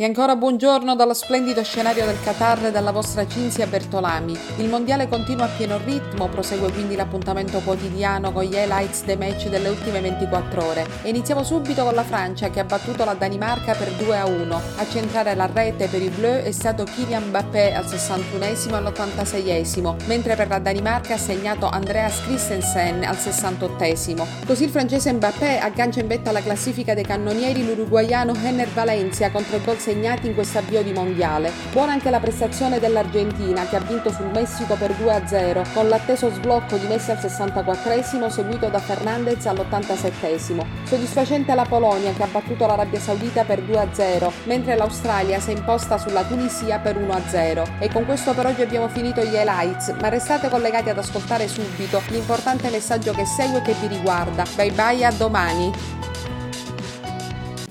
E ancora buongiorno dallo splendido scenario del Qatar e dalla vostra Cinzia Bertolami. Il mondiale continua a pieno ritmo, prosegue quindi l'appuntamento quotidiano con gli highlights dei match delle ultime 24 ore. E iniziamo subito con la Francia che ha battuto la Danimarca per 2 a 1. A centrare la rete per i Bleu è stato Kylian Mbappé al 61esimo e all'86esimo, mentre per la Danimarca ha segnato Andreas Christensen al 68esimo. Così il francese Mbappé aggancia in vetta alla classifica dei cannonieri l'uruguaiano Henner Valencia contro il gol segnati in questo avvio di mondiale. Buona anche la prestazione dell'Argentina che ha vinto sul Messico per 2-0 con l'atteso sblocco di Messi al 64 seguito da Fernandez all'87 Soddisfacente la Polonia che ha battuto l'Arabia Saudita per 2-0 mentre l'Australia si è imposta sulla Tunisia per 1-0. E con questo per oggi abbiamo finito gli highlights, ma restate collegati ad ascoltare subito l'importante messaggio che segue e che vi riguarda. Bye bye a domani!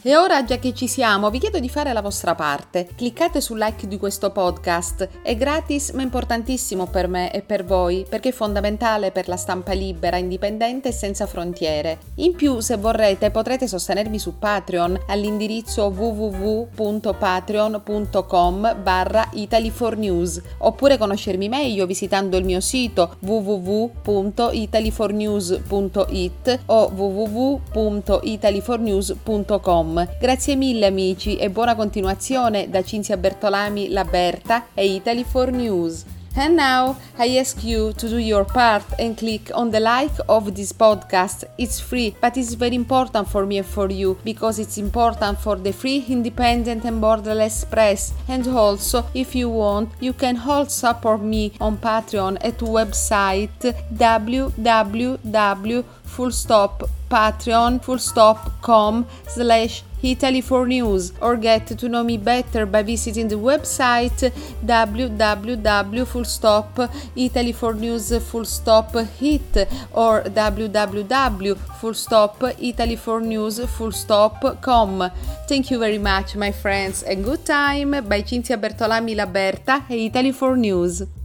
E ora, già che ci siamo, vi chiedo di fare la vostra parte. Cliccate sul like di questo podcast. È gratis, ma importantissimo per me e per voi, perché è fondamentale per la stampa libera, indipendente e senza frontiere. In più, se vorrete, potrete sostenermi su Patreon all'indirizzo www.patreon.com barra Italy4News oppure conoscermi meglio visitando il mio sito www.italy4news.it o www.italy4news.com Grazie mille amici e buona continuazione da Cinzia Bertolami, La Berta e Italy 4 News. And now I ask you to do your part and click on the like of this podcast. It's free, but it's very important for me and for you because it's important for the free, independent, and borderless press. And also, if you want, you can also support me on Patreon at website www.fullstoppatreon.com slash Italy for News or get to know me better by visiting the website www.fullstopitalyfornews.hit or www.fullstopitalyfornews.com. Thank you very much, my friends, and good time by Cinzia Bertolami Laberta e Italy for News.